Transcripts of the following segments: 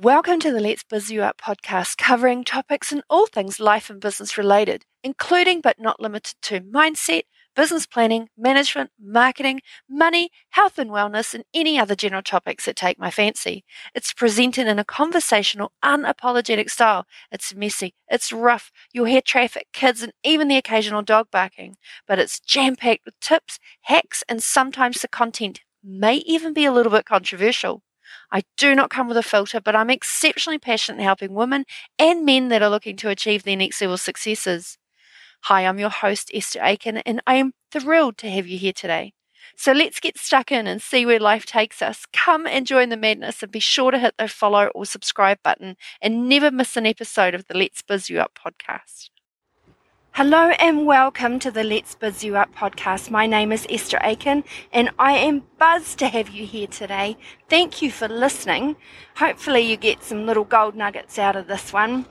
Welcome to the Let's Biz You Up podcast, covering topics and all things life and business related, including but not limited to mindset, business planning, management, marketing, money, health and wellness, and any other general topics that take my fancy. It's presented in a conversational, unapologetic style. It's messy, it's rough, you'll hear traffic, kids, and even the occasional dog barking, but it's jam packed with tips, hacks, and sometimes the content may even be a little bit controversial. I do not come with a filter, but I'm exceptionally passionate in helping women and men that are looking to achieve their next level successes. Hi, I'm your host, Esther Aitken, and I am thrilled to have you here today. So let's get stuck in and see where life takes us. Come and join the madness and be sure to hit the follow or subscribe button and never miss an episode of the Let's Biz You Up podcast. Hello and welcome to the Let's Biz You Up podcast. My name is Esther Aitken and I am buzzed to have you here today. Thank you for listening. Hopefully, you get some little gold nuggets out of this one.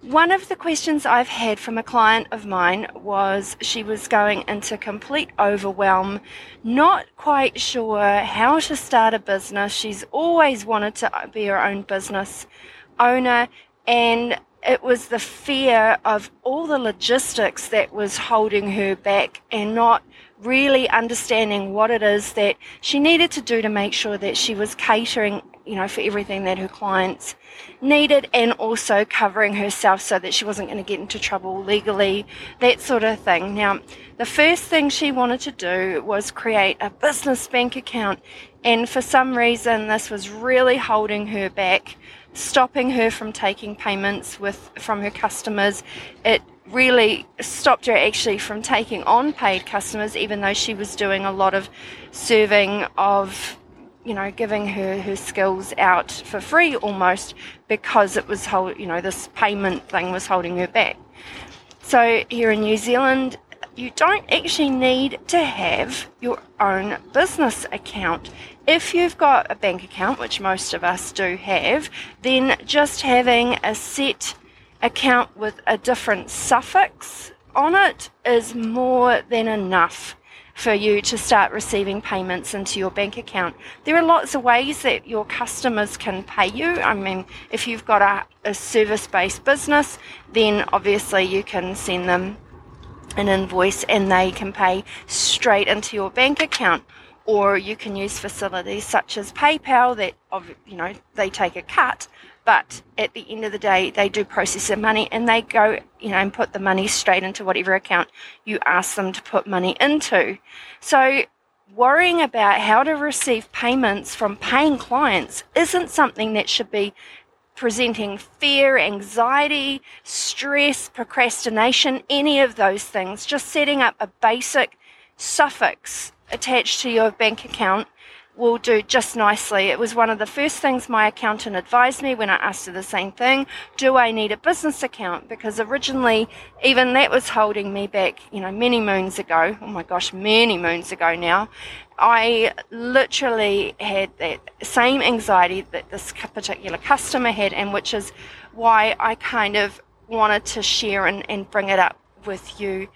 One of the questions I've had from a client of mine was she was going into complete overwhelm, not quite sure how to start a business. She's always wanted to be her own business owner and it was the fear of all the logistics that was holding her back and not really understanding what it is that she needed to do to make sure that she was catering you know for everything that her clients needed and also covering herself so that she wasn't going to get into trouble legally that sort of thing. Now the first thing she wanted to do was create a business bank account and for some reason this was really holding her back stopping her from taking payments with from her customers. It really stopped her actually from taking on paid customers, even though she was doing a lot of serving of you know giving her her skills out for free almost because it was hold you know this payment thing was holding her back so here in new zealand you don't actually need to have your own business account. If you've got a bank account, which most of us do have, then just having a set account with a different suffix on it is more than enough for you to start receiving payments into your bank account. There are lots of ways that your customers can pay you. I mean, if you've got a, a service based business, then obviously you can send them an invoice and they can pay straight into your bank account or you can use facilities such as PayPal that you know they take a cut but at the end of the day they do process the money and they go you know and put the money straight into whatever account you ask them to put money into. So worrying about how to receive payments from paying clients isn't something that should be presenting fear, anxiety, stress, procrastination, any of those things, just setting up a basic suffix attached to your bank account will do just nicely. It was one of the first things my accountant advised me when I asked her the same thing do I need a business account? Because originally, even that was holding me back, you know, many moons ago. Oh my gosh, many moons ago now. I literally had that same anxiety that this particular customer had, and which is why I kind of wanted to share and, and bring it up with you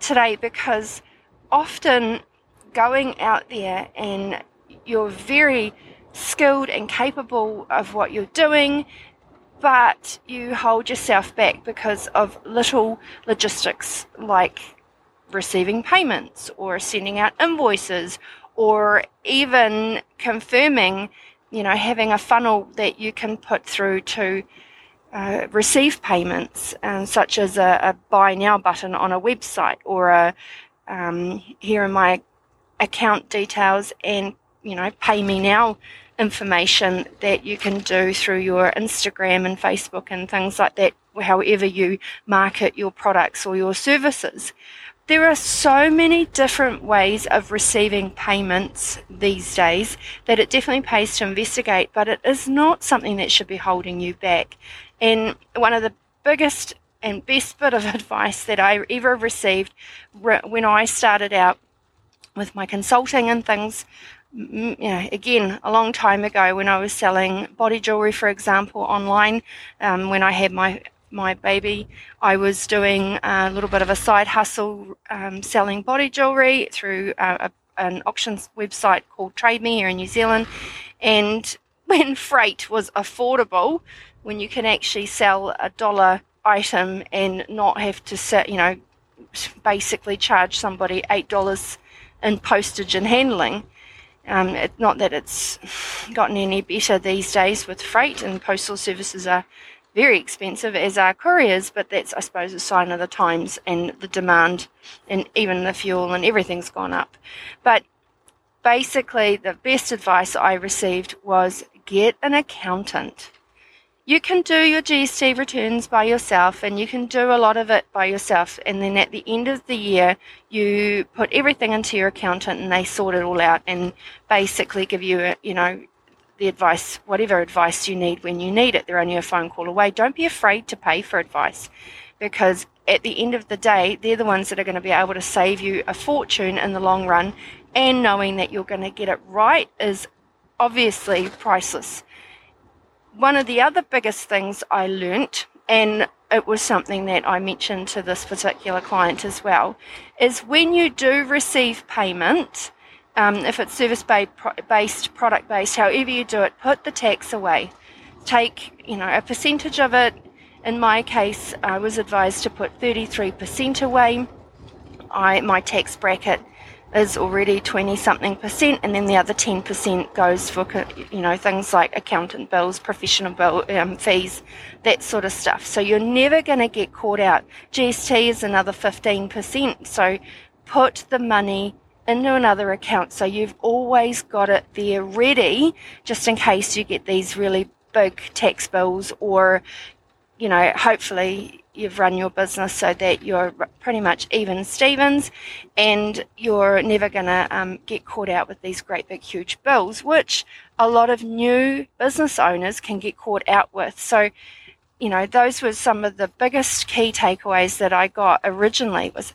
today because often going out there and you're very skilled and capable of what you're doing, but you hold yourself back because of little logistics like receiving payments or sending out invoices or even confirming, you know, having a funnel that you can put through to uh, receive payments, um, such as a, a, buy now button on a website or a um, here are my account details and you know pay me now information that you can do through your Instagram and Facebook and things like that, however you market your products or your services. There are so many different ways of receiving payments these days that it definitely pays to investigate, but it is not something that should be holding you back. And one of the biggest and best bit of advice that I ever received when I started out with my consulting and things, you know, again, a long time ago when I was selling body jewelry, for example, online, um, when I had my my baby, I was doing a little bit of a side hustle um, selling body jewelry through a, an auctions website called Trade Me here in New Zealand. And when freight was affordable, when you can actually sell a dollar item and not have to set, you know, basically charge somebody eight dollars in postage and handling. Um, it, not that it's gotten any better these days with freight, and postal services are very expensive, as are couriers, but that's, I suppose, a sign of the times and the demand, and even the fuel and everything's gone up. But basically, the best advice I received was get an accountant you can do your GST returns by yourself and you can do a lot of it by yourself. And then at the end of the year, you put everything into your accountant and they sort it all out and basically give you, uh, you know, the advice, whatever advice you need when you need it. They're only a phone call away. Don't be afraid to pay for advice because at the end of the day, they're the ones that are going to be able to save you a fortune in the long run. And knowing that you're going to get it right is obviously priceless one of the other biggest things I learnt, and it was something that I mentioned to this particular client as well, is when you do receive payment, um, if it's service based, product based, however you do it, put the tax away. Take, you know, a percentage of it. In my case, I was advised to put 33% away. I, my tax bracket is already 20 something percent, and then the other 10% goes for you know things like accountant bills, professional bill um, fees, that sort of stuff. So you're never going to get caught out. GST is another 15%. So put the money into another account so you've always got it there ready just in case you get these really big tax bills or you know hopefully you've run your business so that you're pretty much even Stevens and you're never going to um, get caught out with these great big huge bills, which a lot of new business owners can get caught out with. So, you know, those were some of the biggest key takeaways that I got originally was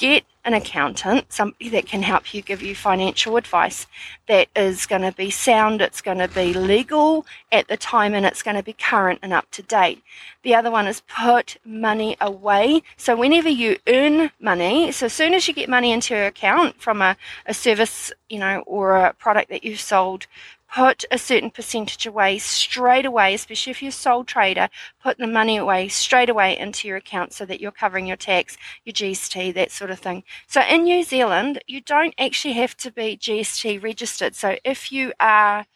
get an accountant, somebody that can help you give you financial advice that is going to be sound, it's going to be legal at the time, and it's going to be current and up to date. The other one is put money away. So, whenever you earn money, so as soon as you get money into your account from a, a service, you know, or a product that you've sold, put a certain percentage away straight away, especially if you're a sole trader, put the money away straight away into your account so that you're covering your tax, your GST, that sort of thing. So in New Zealand, you don't actually have to be GST registered. So if you are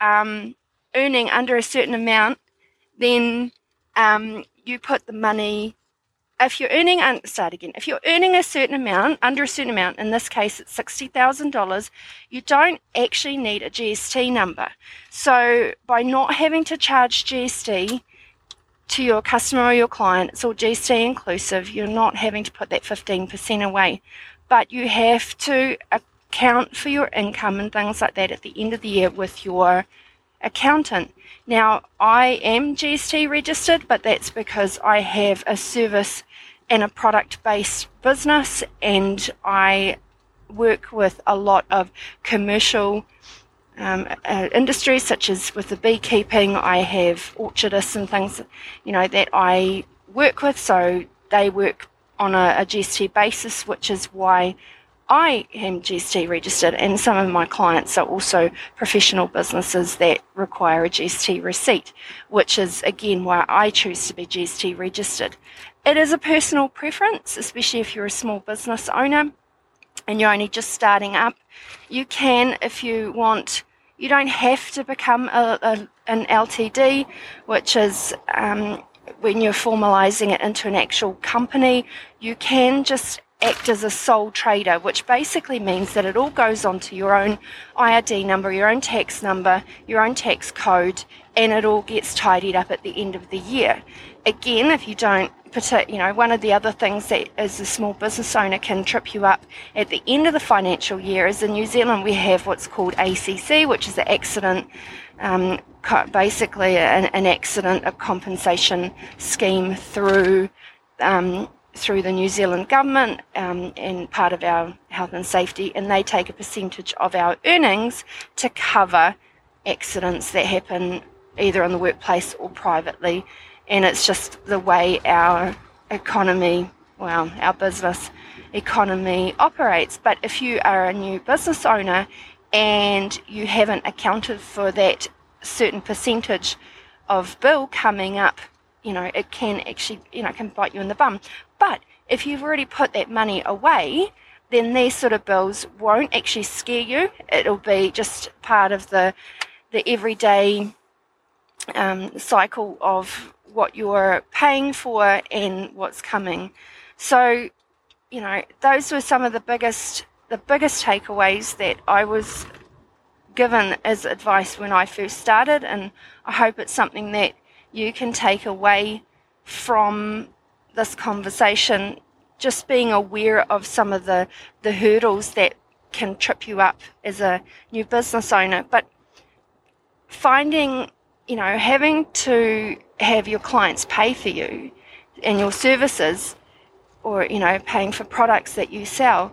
um, earning under a certain amount, then um, you put the money if you're earning, start again, if you're earning a certain amount, under a certain amount, in this case it's $60,000, you don't actually need a GST number. So by not having to charge GST to your customer or your client, it's all GST inclusive, you're not having to put that 15% away. But you have to account for your income and things like that at the end of the year with your accountant. Now, I am GST registered, but that's because I have a service and a product based business, and I work with a lot of commercial um, uh, industries, such as with the beekeeping. I have orchardists and things, you know, that I work with, so they work on a, a GST basis, which is why I am GST registered, and some of my clients are also professional businesses that require a GST receipt, which is again why I choose to be GST registered. It is a personal preference, especially if you're a small business owner and you're only just starting up. You can, if you want, you don't have to become a, a, an LTD, which is um, when you're formalizing it into an actual company. You can just act as a sole trader, which basically means that it all goes onto your own IRD number, your own tax number, your own tax code, and it all gets tidied up at the end of the year. Again, if you don't you know, one of the other things that as a small business owner can trip you up at the end of the financial year is in New Zealand we have what's called ACC, which is the accident, um, basically an, an, accident a compensation scheme through um, through the New Zealand government um, and part of our health and safety, and they take a percentage of our earnings to cover accidents that happen either in the workplace or privately. And it's just the way our economy, well, our business economy operates. But if you are a new business owner and you haven't accounted for that certain percentage of bill coming up, you know, it can actually, you know, can bite you in the bum. But if you've already put that money away, then these sort of bills won't actually scare you. It'll be just part of the the everyday um, cycle of what you're paying for and what's coming. So, you know, those were some of the biggest the biggest takeaways that I was given as advice when I first started, and I hope it's something that you can take away from this conversation. Just being aware of some of the, the hurdles that can trip you up as a new business owner, but finding, you know, having to have your clients pay for you and your services or, you know, paying for products that you sell,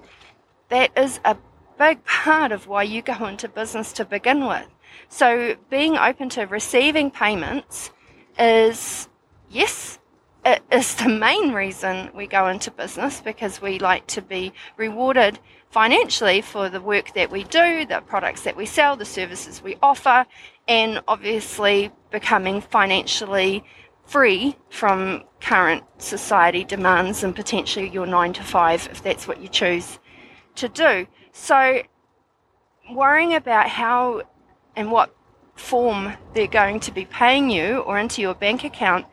that is a big part of why you go into business to begin with. So being open to receiving payments is, yes, it is the main reason we go into business because we like to be rewarded financially for the work that we do, the products that we sell, the services we offer, and obviously becoming financially free from current society demands and potentially your nine to five if that's what you choose to do. So, worrying about how and what form they're going to be paying you or into your bank account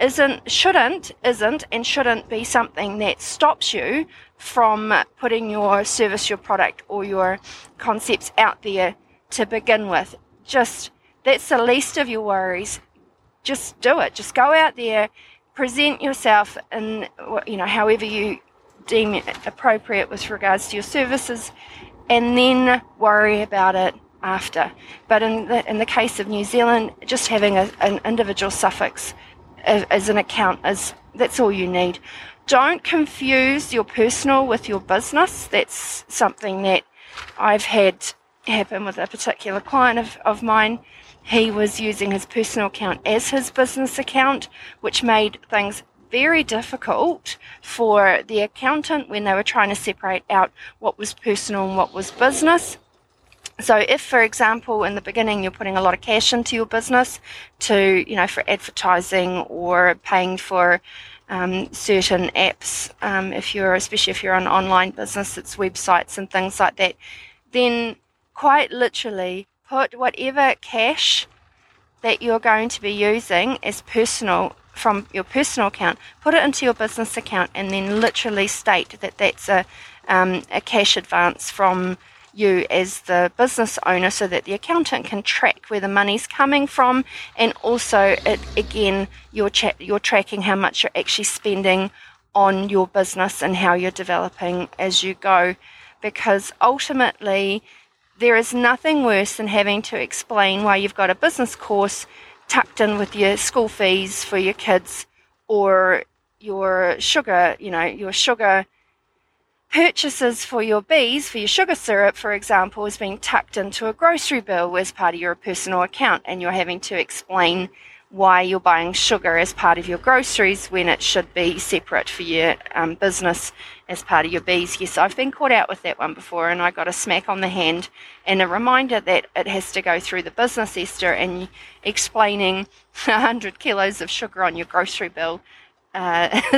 isn't shouldn't isn't and shouldn't be something that stops you from putting your service your product or your concepts out there to begin with. Just that's the least of your worries. Just do it. Just go out there present yourself in you know however you deem appropriate with regards to your services, and then worry about it after. But in the, in the case of New Zealand, just having a, an individual suffix as, an account is that's all you need. Don't confuse your personal with your business. That's something that I've had happen with a particular client of, of mine. He was using his personal account as his business account, which made things very difficult for the accountant when they were trying to separate out what was personal and what was business. So, if, for example, in the beginning you're putting a lot of cash into your business to, you know, for advertising or paying for um, certain apps, um, if you're, especially if you're an online business, it's websites and things like that, then quite literally put whatever cash that you're going to be using as personal from your personal account, put it into your business account, and then literally state that that's a, um, a cash advance from you as the business owner so that the accountant can track where the money's coming from and also it again you're, cha- you're tracking how much you're actually spending on your business and how you're developing as you go. Because ultimately there is nothing worse than having to explain why you've got a business course tucked in with your school fees for your kids or your sugar, you know, your sugar purchases for your bees, for your sugar syrup, for example, is being tucked into a grocery bill as part of your personal account, and you're having to explain why you're buying sugar as part of your groceries when it should be separate for your um, business as part of your bees. Yes, I've been caught out with that one before, and I got a smack on the hand and a reminder that it has to go through the business Esther and explaining 100 kilos of sugar on your grocery bill uh,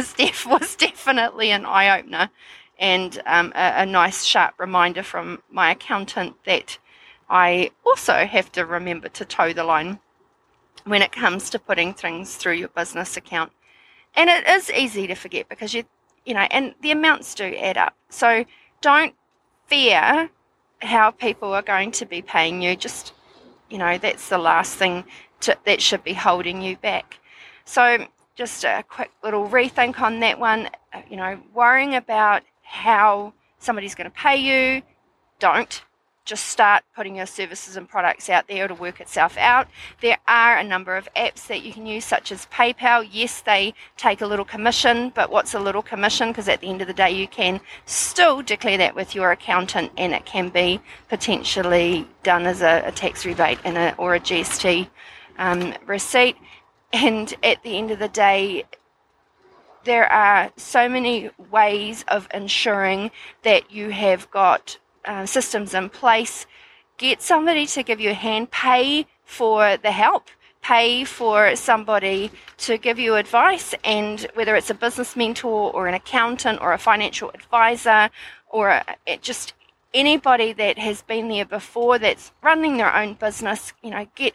was definitely an eye opener and um, a, a nice sharp reminder from my accountant that I also have to remember to toe the line when it comes to putting things through your business account. And it is easy to forget because you, you know, and the amounts do add up. So don't fear how people are going to be paying you. Just, you know, that's the last thing to, that should be holding you back. So just a quick little rethink on that one. You know, worrying about how somebody's going to pay you, don't just start putting your services and products out there to work itself out. There are a number of apps that you can use, such as PayPal. Yes, they take a little commission, but what's a little commission? Because at the end of the day, you can still declare that with your accountant, and it can be potentially done as a, a tax rebate and a, or a GST um, receipt. And at the end of the day, there are so many ways of ensuring that you have got uh, systems in place. Get somebody to give you a hand. Pay for the help pay for somebody to give you advice, and whether it's a business mentor or an accountant or a financial advisor or a, just anybody that has been there before that's running their own business, you know, get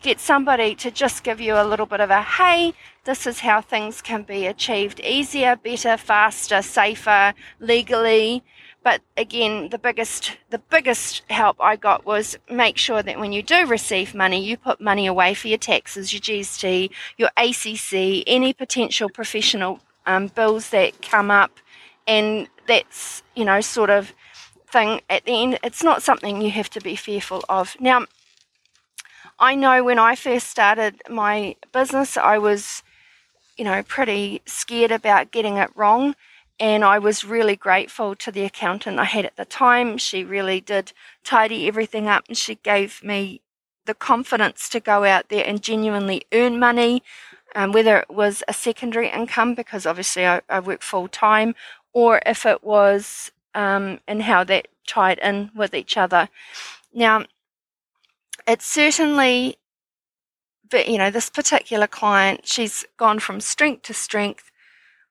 get somebody to just give you a little bit of a hey, this is how things can be achieved easier, better, faster, safer, legally. But again, the biggest the biggest help I got was make sure that when you do receive money, you put money away for your taxes, your GST, your ACC, any potential professional um, bills that come up, and that's you know sort of thing at the end. It's not something you have to be fearful of. Now, I know when I first started my business, I was you know pretty scared about getting it wrong and I was really grateful to the accountant I had at the time. She really did tidy everything up and she gave me the confidence to go out there and genuinely earn money, um, whether it was a secondary income, because obviously I, I work full time, or if it was um, and how that tied in with each other. Now, it's certainly, but you know, this particular client, she's gone from strength to strength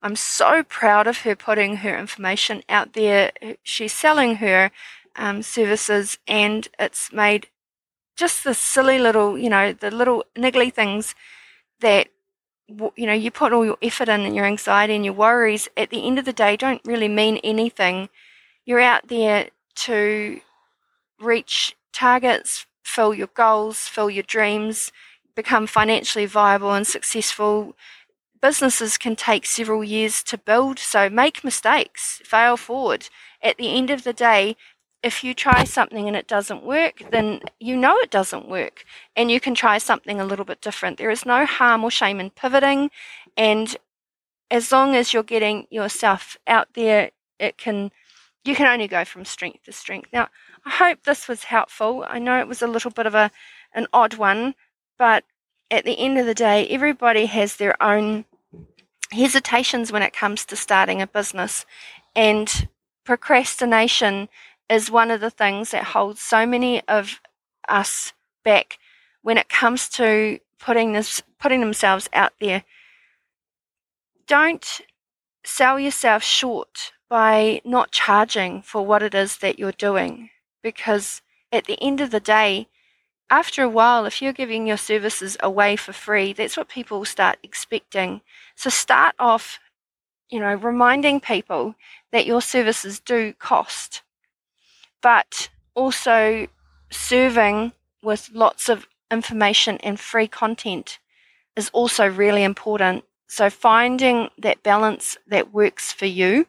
I'm so proud of her putting her information out there. She's selling her um, services, and it's made just the silly little, you know, the little niggly things that you know you put all your effort in and your anxiety and your worries at the end of the day don't really mean anything you're out there to reach targets fill your goals fill your dreams become financially viable and successful businesses can take several years to build, so make mistakes, fail forward. At the end of the day, if you try something and it doesn't work, then you know it doesn't work, and you can try something a little bit different. There is no harm or shame in pivoting, and as long as you're getting yourself out there, it can you can only go from strength to strength. Now, I hope this was helpful. I know it was a little bit of a an odd one, but at the end of the day, everybody has their own hesitations when it comes to starting a business. And procrastination is one of the things that holds so many of us back when it comes to putting this putting themselves out there. Don't sell yourself short by not charging for what it is that you're doing because at the end of the day after a while, if you're giving your services away for free, that's what people start expecting. So start off, you know, reminding people that your services do cost, but also serving with lots of information and free content is also really important. So finding that balance that works for you,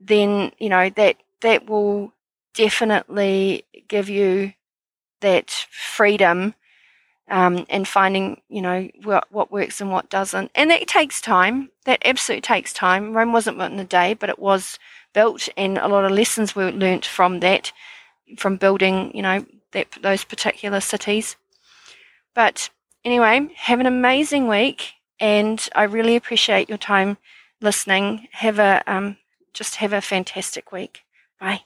then, you know, that that will definitely give you that freedom um, and finding, you know, what, what works and what doesn't. And it takes time. That absolutely takes time. Rome wasn't built in a day, but it was built, and a lot of lessons were learnt from that, from building, you know, that, those particular cities. But anyway, have an amazing week, and I really appreciate your time listening. Have a um, just have a fantastic week. Bye.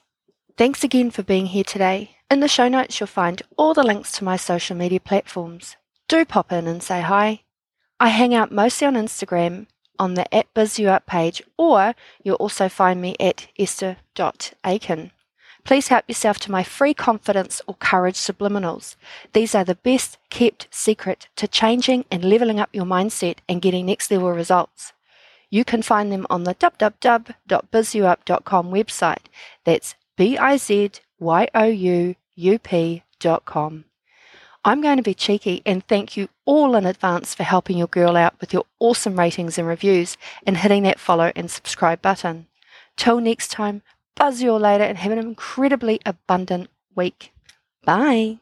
Thanks again for being here today. In the show notes, you'll find all the links to my social media platforms. Do pop in and say hi. I hang out mostly on Instagram on the at BizYouUp page, or you'll also find me at esther.aitken. Please help yourself to my free confidence or courage subliminals. These are the best kept secret to changing and leveling up your mindset and getting next level results. You can find them on the www.bizyouup.com website. That's B I Z Y-O-U-U-P.com. I'm going to be cheeky and thank you all in advance for helping your girl out with your awesome ratings and reviews and hitting that follow and subscribe button. Till next time, buzz you all later and have an incredibly abundant week. Bye.